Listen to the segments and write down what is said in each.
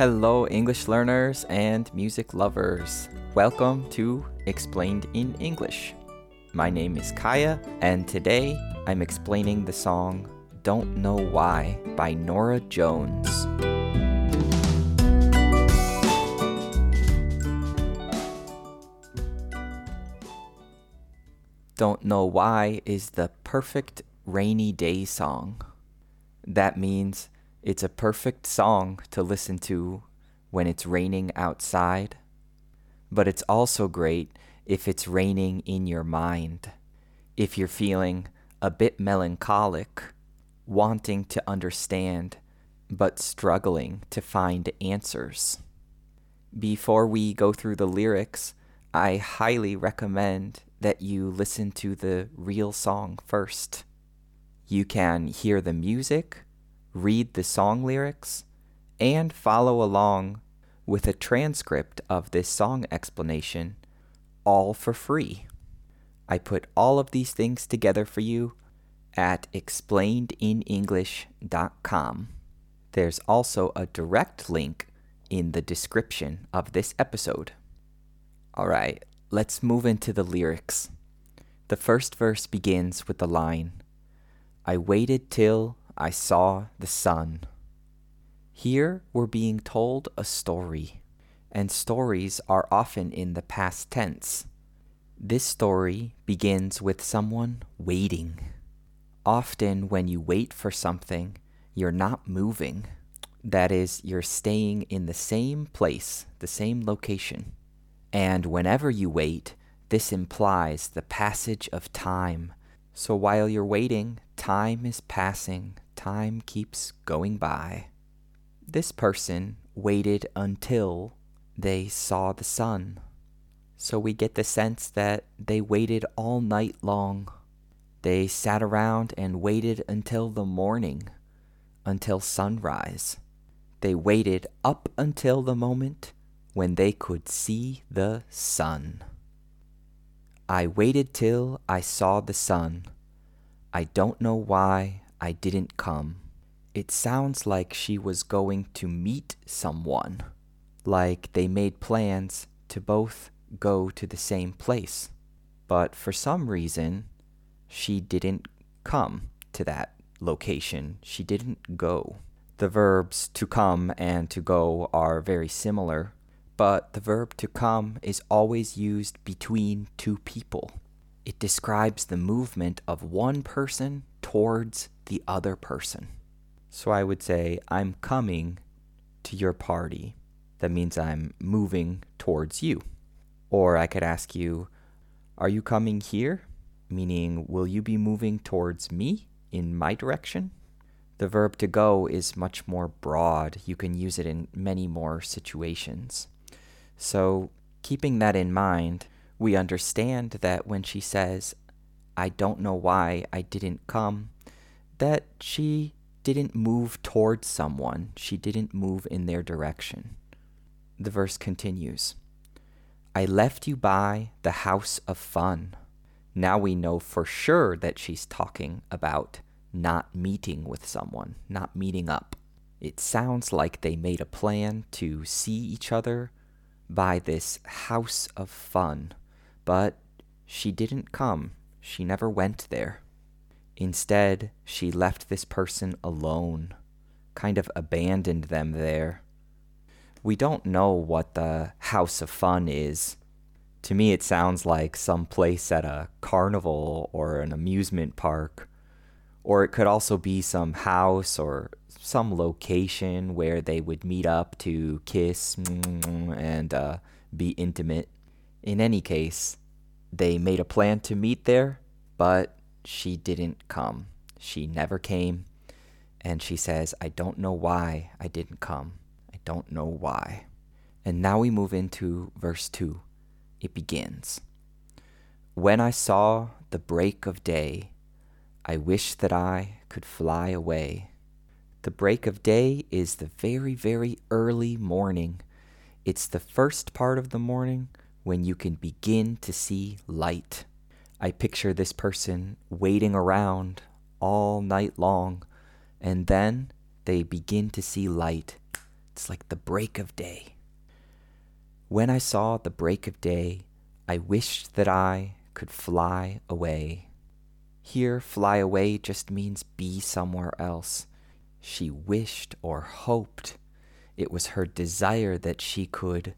Hello, English learners and music lovers. Welcome to Explained in English. My name is Kaya, and today I'm explaining the song Don't Know Why by Norah Jones. Don't Know Why is the perfect rainy day song. That means it's a perfect song to listen to when it's raining outside, but it's also great if it's raining in your mind. If you're feeling a bit melancholic, wanting to understand, but struggling to find answers. Before we go through the lyrics, I highly recommend that you listen to the real song first. You can hear the music read the song lyrics, and follow along with a transcript of this song explanation, all for free. I put all of these things together for you at explainedinenglish.com. There's also a direct link in the description of this episode. All right, let's move into the lyrics. The first verse begins with the line I waited till I saw the sun. Here we're being told a story, and stories are often in the past tense. This story begins with someone waiting. Often, when you wait for something, you're not moving. That is, you're staying in the same place, the same location. And whenever you wait, this implies the passage of time. So while you're waiting, time is passing, time keeps going by. This person waited until they saw the sun. So we get the sense that they waited all night long. They sat around and waited until the morning, until sunrise. They waited up until the moment when they could see the sun. I waited till I saw the sun. I don't know why I didn't come. It sounds like she was going to meet someone, like they made plans to both go to the same place. But for some reason, she didn't come to that location. She didn't go. The verbs to come and to go are very similar, but the verb to come is always used between two people. It describes the movement of one person towards the other person. So I would say, I'm coming to your party. That means I'm moving towards you. Or I could ask you, Are you coming here? Meaning, will you be moving towards me in my direction? The verb to go is much more broad. You can use it in many more situations. So, keeping that in mind, we understand that when she says, I don't know why I didn't come, that she didn't move towards someone, she didn't move in their direction. The verse continues I left you by the house of fun. Now we know for sure that she's talking about not meeting with someone, not meeting up. It sounds like they made a plan to see each other by this house of fun, but she didn't come. She never went there. Instead, she left this person alone, kind of abandoned them there. We don't know what the House of Fun is. To me, it sounds like some place at a carnival or an amusement park. Or it could also be some house or some location where they would meet up to kiss and uh, be intimate. In any case, they made a plan to meet there, but she didn't come. She never came. And she says, I don't know why I didn't come. I don't know why. And now we move into verse 2. It begins When I saw the break of day, I wish that I could fly away. The break of day is the very, very early morning. It's the first part of the morning when you can begin to see light. I picture this person waiting around all night long, and then they begin to see light. It's like the break of day. When I saw the break of day, I wished that I could fly away. Here, fly away just means be somewhere else. She wished or hoped. It was her desire that she could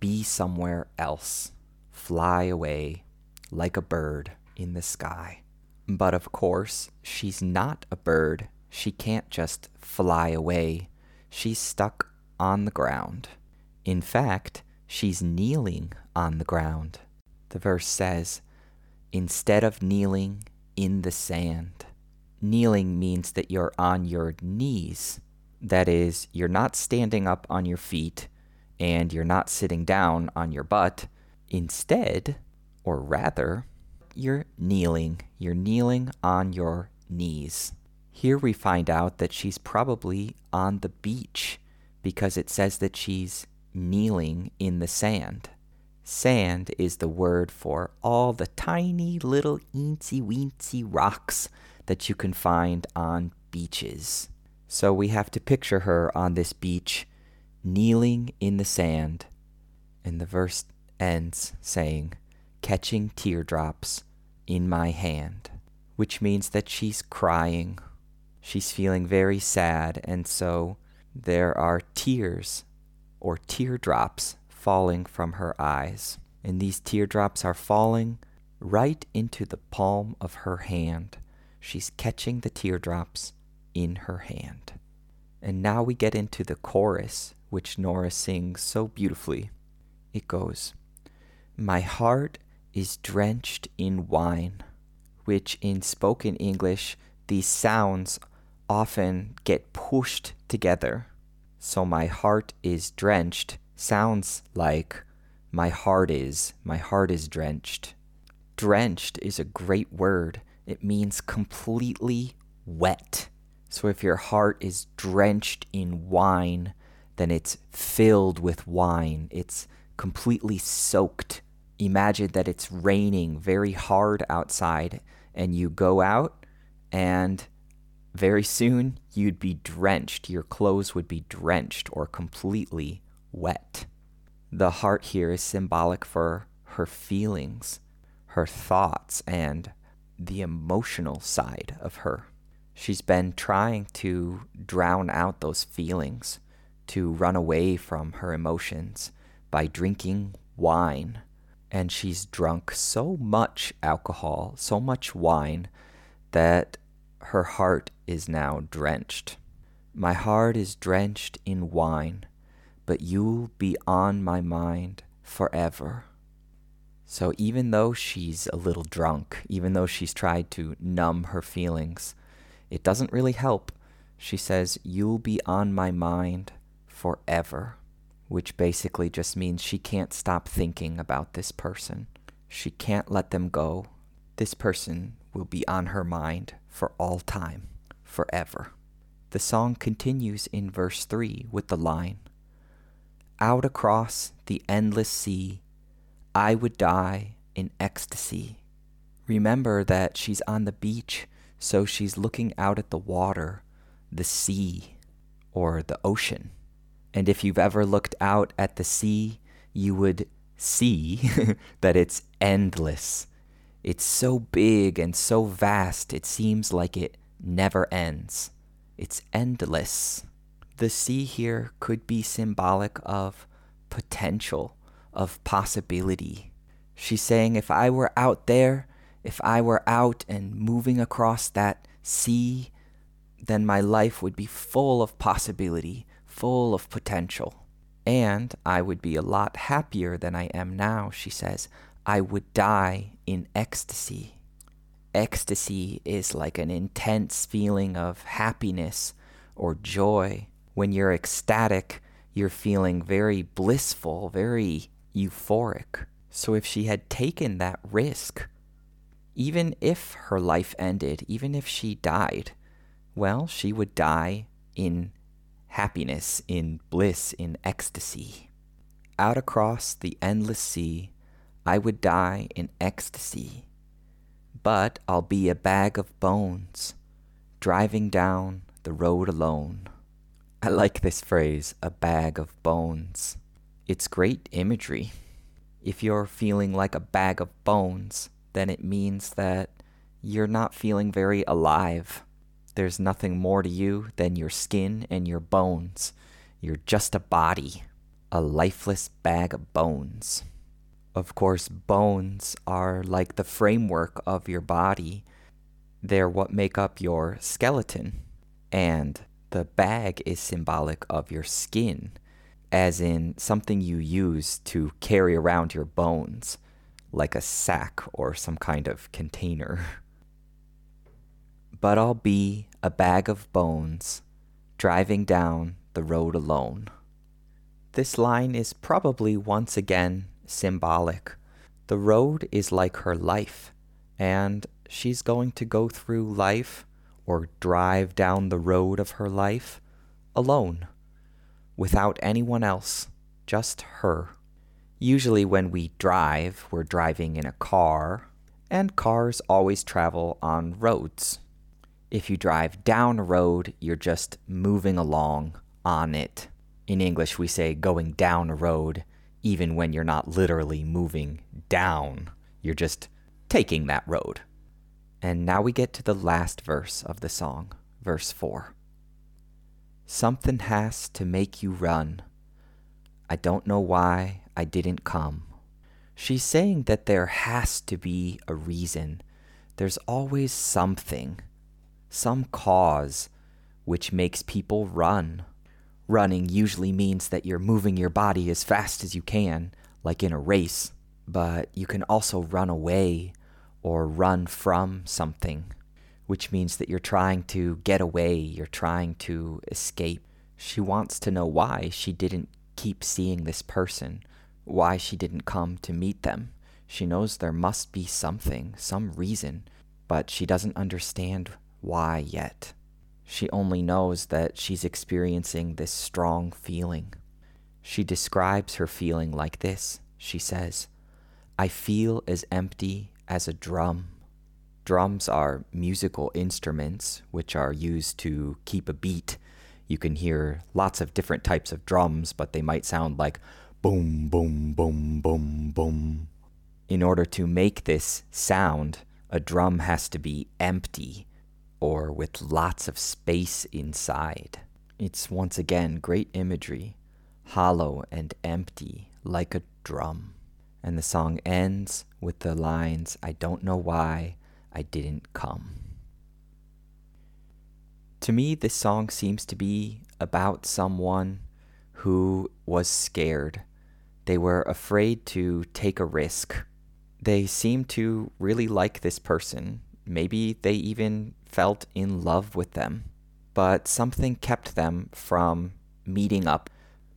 be somewhere else, fly away like a bird in the sky. But of course, she's not a bird. She can't just fly away. She's stuck on the ground. In fact, she's kneeling on the ground. The verse says, instead of kneeling in the sand. Kneeling means that you're on your knees. That is, you're not standing up on your feet and you're not sitting down on your butt. Instead, or rather, you're kneeling. You're kneeling on your knees. Here we find out that she's probably on the beach because it says that she's kneeling in the sand. Sand is the word for all the tiny little eensy weensy rocks that you can find on beaches. So we have to picture her on this beach, kneeling in the sand. And the verse ends saying, catching teardrops in my hand, which means that she's crying. She's feeling very sad, and so there are tears or teardrops falling from her eyes. And these teardrops are falling right into the palm of her hand. She's catching the teardrops in her hand. And now we get into the chorus, which Norah sings so beautifully. It goes, My heart is drenched in wine, which in spoken English, these sounds often get pushed together. So my heart is drenched sounds like my heart is, my heart is drenched. Drenched is a great word. It means completely wet. So if your heart is drenched in wine, then it's filled with wine. It's completely soaked. Imagine that it's raining very hard outside, and you go out, and very soon you'd be drenched. Your clothes would be drenched or completely wet. The heart here is symbolic for her feelings, her thoughts, and the emotional side of her. She's been trying to drown out those feelings, to run away from her emotions by drinking wine. And she's drunk so much alcohol, so much wine, that her heart is now drenched. My heart is drenched in wine but you'll be on my mind forever. So even though she's a little drunk, even though she's tried to numb her feelings, it doesn't really help. She says, You'll be on my mind forever, which basically just means she can't stop thinking about this person. She can't let them go. This person will be on her mind for all time, forever. The song continues in verse 3 with the line out across the endless sea, I would die in ecstasy. Remember that she's on the beach, so she's looking out at the water, the sea, or the ocean. And if you've ever looked out at the sea, you would see that it's endless. It's so big and so vast, it seems like it never ends. It's endless. The sea here could be symbolic of potential, of possibility. She's saying, if I were out there, if I were out and moving across that sea, then my life would be full of possibility, full of potential. And I would be a lot happier than I am now, she says. I would die in ecstasy. Ecstasy is like an intense feeling of happiness or joy when you're ecstatic, you're feeling very blissful, very euphoric. So if she had taken that risk, even if her life ended, even if she died, well, she would die in happiness, in bliss, in ecstasy. Out across the endless sea, I would die in ecstasy. But I'll be a bag of bones, driving down the road alone. I like this phrase, a bag of bones. It's great imagery. If you're feeling like a bag of bones, then it means that you're not feeling very alive. There's nothing more to you than your skin and your bones. You're just a body, a lifeless bag of bones. Of course, bones are like the framework of your body. They're what make up your skeleton. And the bag is symbolic of your skin, as in something you use to carry around your bones, like a sack or some kind of container. But I'll be a bag of bones, driving down the road alone. This line is probably once again symbolic. The road is like her life, and she's going to go through life or drive down the road of her life alone, without anyone else, just her. Usually, when we drive, we're driving in a car, and cars always travel on roads. If you drive down a road, you're just moving along on it. In English, we say going down a road, even when you're not literally moving down. You're just taking that road. And now we get to the last verse of the song, verse 4. Something has to make you run. I don't know why I didn't come. She's saying that there has to be a reason. There's always something, some cause, which makes people run. Running usually means that you're moving your body as fast as you can, like in a race, but you can also run away or run from something, which means that you're trying to get away, you're trying to escape. She wants to know why she didn't keep seeing this person, why she didn't come to meet them. She knows there must be something, some reason, but she doesn't understand why yet. She only knows that she's experiencing this strong feeling. She describes her feeling like this. She says, I feel as empty as a drum. Drums are musical instruments which are used to keep a beat. You can hear lots of different types of drums, but they might sound like boom, boom, boom, boom, boom. In order to make this sound, a drum has to be empty or with lots of space inside. It's once again great imagery, hollow and empty like a drum. And the song ends with the lines, I don't know why I didn't come. To me, this song seems to be about someone who was scared. They were afraid to take a risk. They seem to really like this person. Maybe they even felt in love with them. But something kept them from meeting up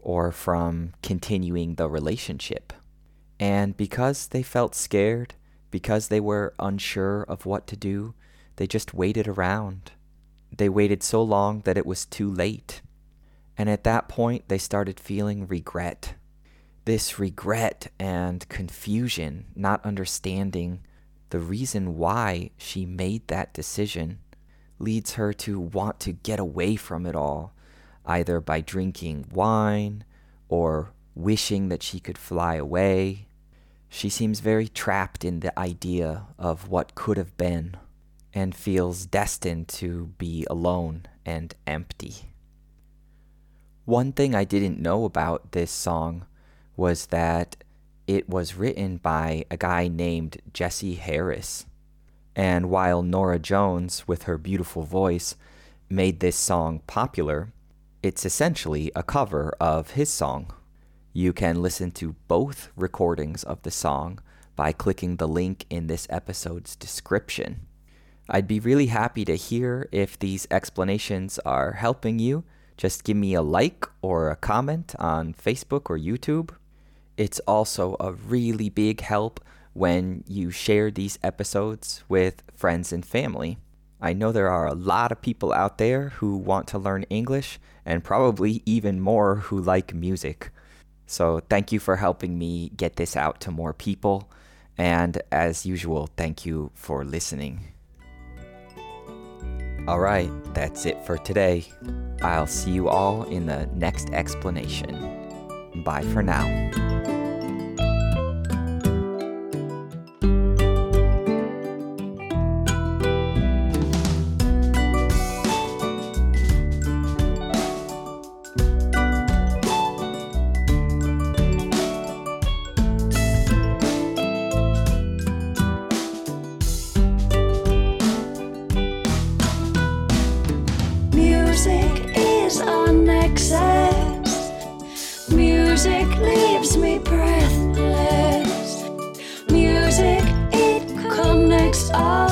or from continuing the relationship. And because they felt scared, because they were unsure of what to do, they just waited around. They waited so long that it was too late. And at that point, they started feeling regret. This regret and confusion, not understanding the reason why she made that decision, leads her to want to get away from it all, either by drinking wine or wishing that she could fly away. She seems very trapped in the idea of what could have been and feels destined to be alone and empty. One thing I didn't know about this song was that it was written by a guy named Jesse Harris. And while Norah Jones, with her beautiful voice, made this song popular, it's essentially a cover of his song. You can listen to both recordings of the song by clicking the link in this episode's description. I'd be really happy to hear if these explanations are helping you. Just give me a like or a comment on Facebook or YouTube. It's also a really big help when you share these episodes with friends and family. I know there are a lot of people out there who want to learn English, and probably even more who like music. So thank you for helping me get this out to more people. And as usual, thank you for listening. All right, that's it for today. I'll see you all in the next explanation. Bye for now. breathless. Music, it connects us.